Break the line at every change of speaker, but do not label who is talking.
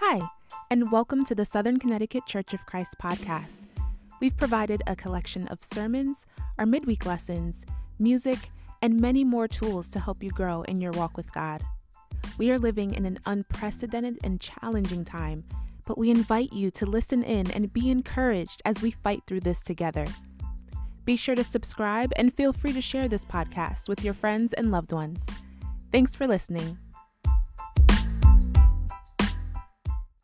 Hi, and welcome to the Southern Connecticut Church of Christ podcast. We've provided a collection of sermons, our midweek lessons, music, and many more tools to help you grow in your walk with God. We are living in an unprecedented and challenging time, but we invite you to listen in and be encouraged as we fight through this together. Be sure to subscribe and feel free to share this podcast with your friends and loved ones. Thanks for listening.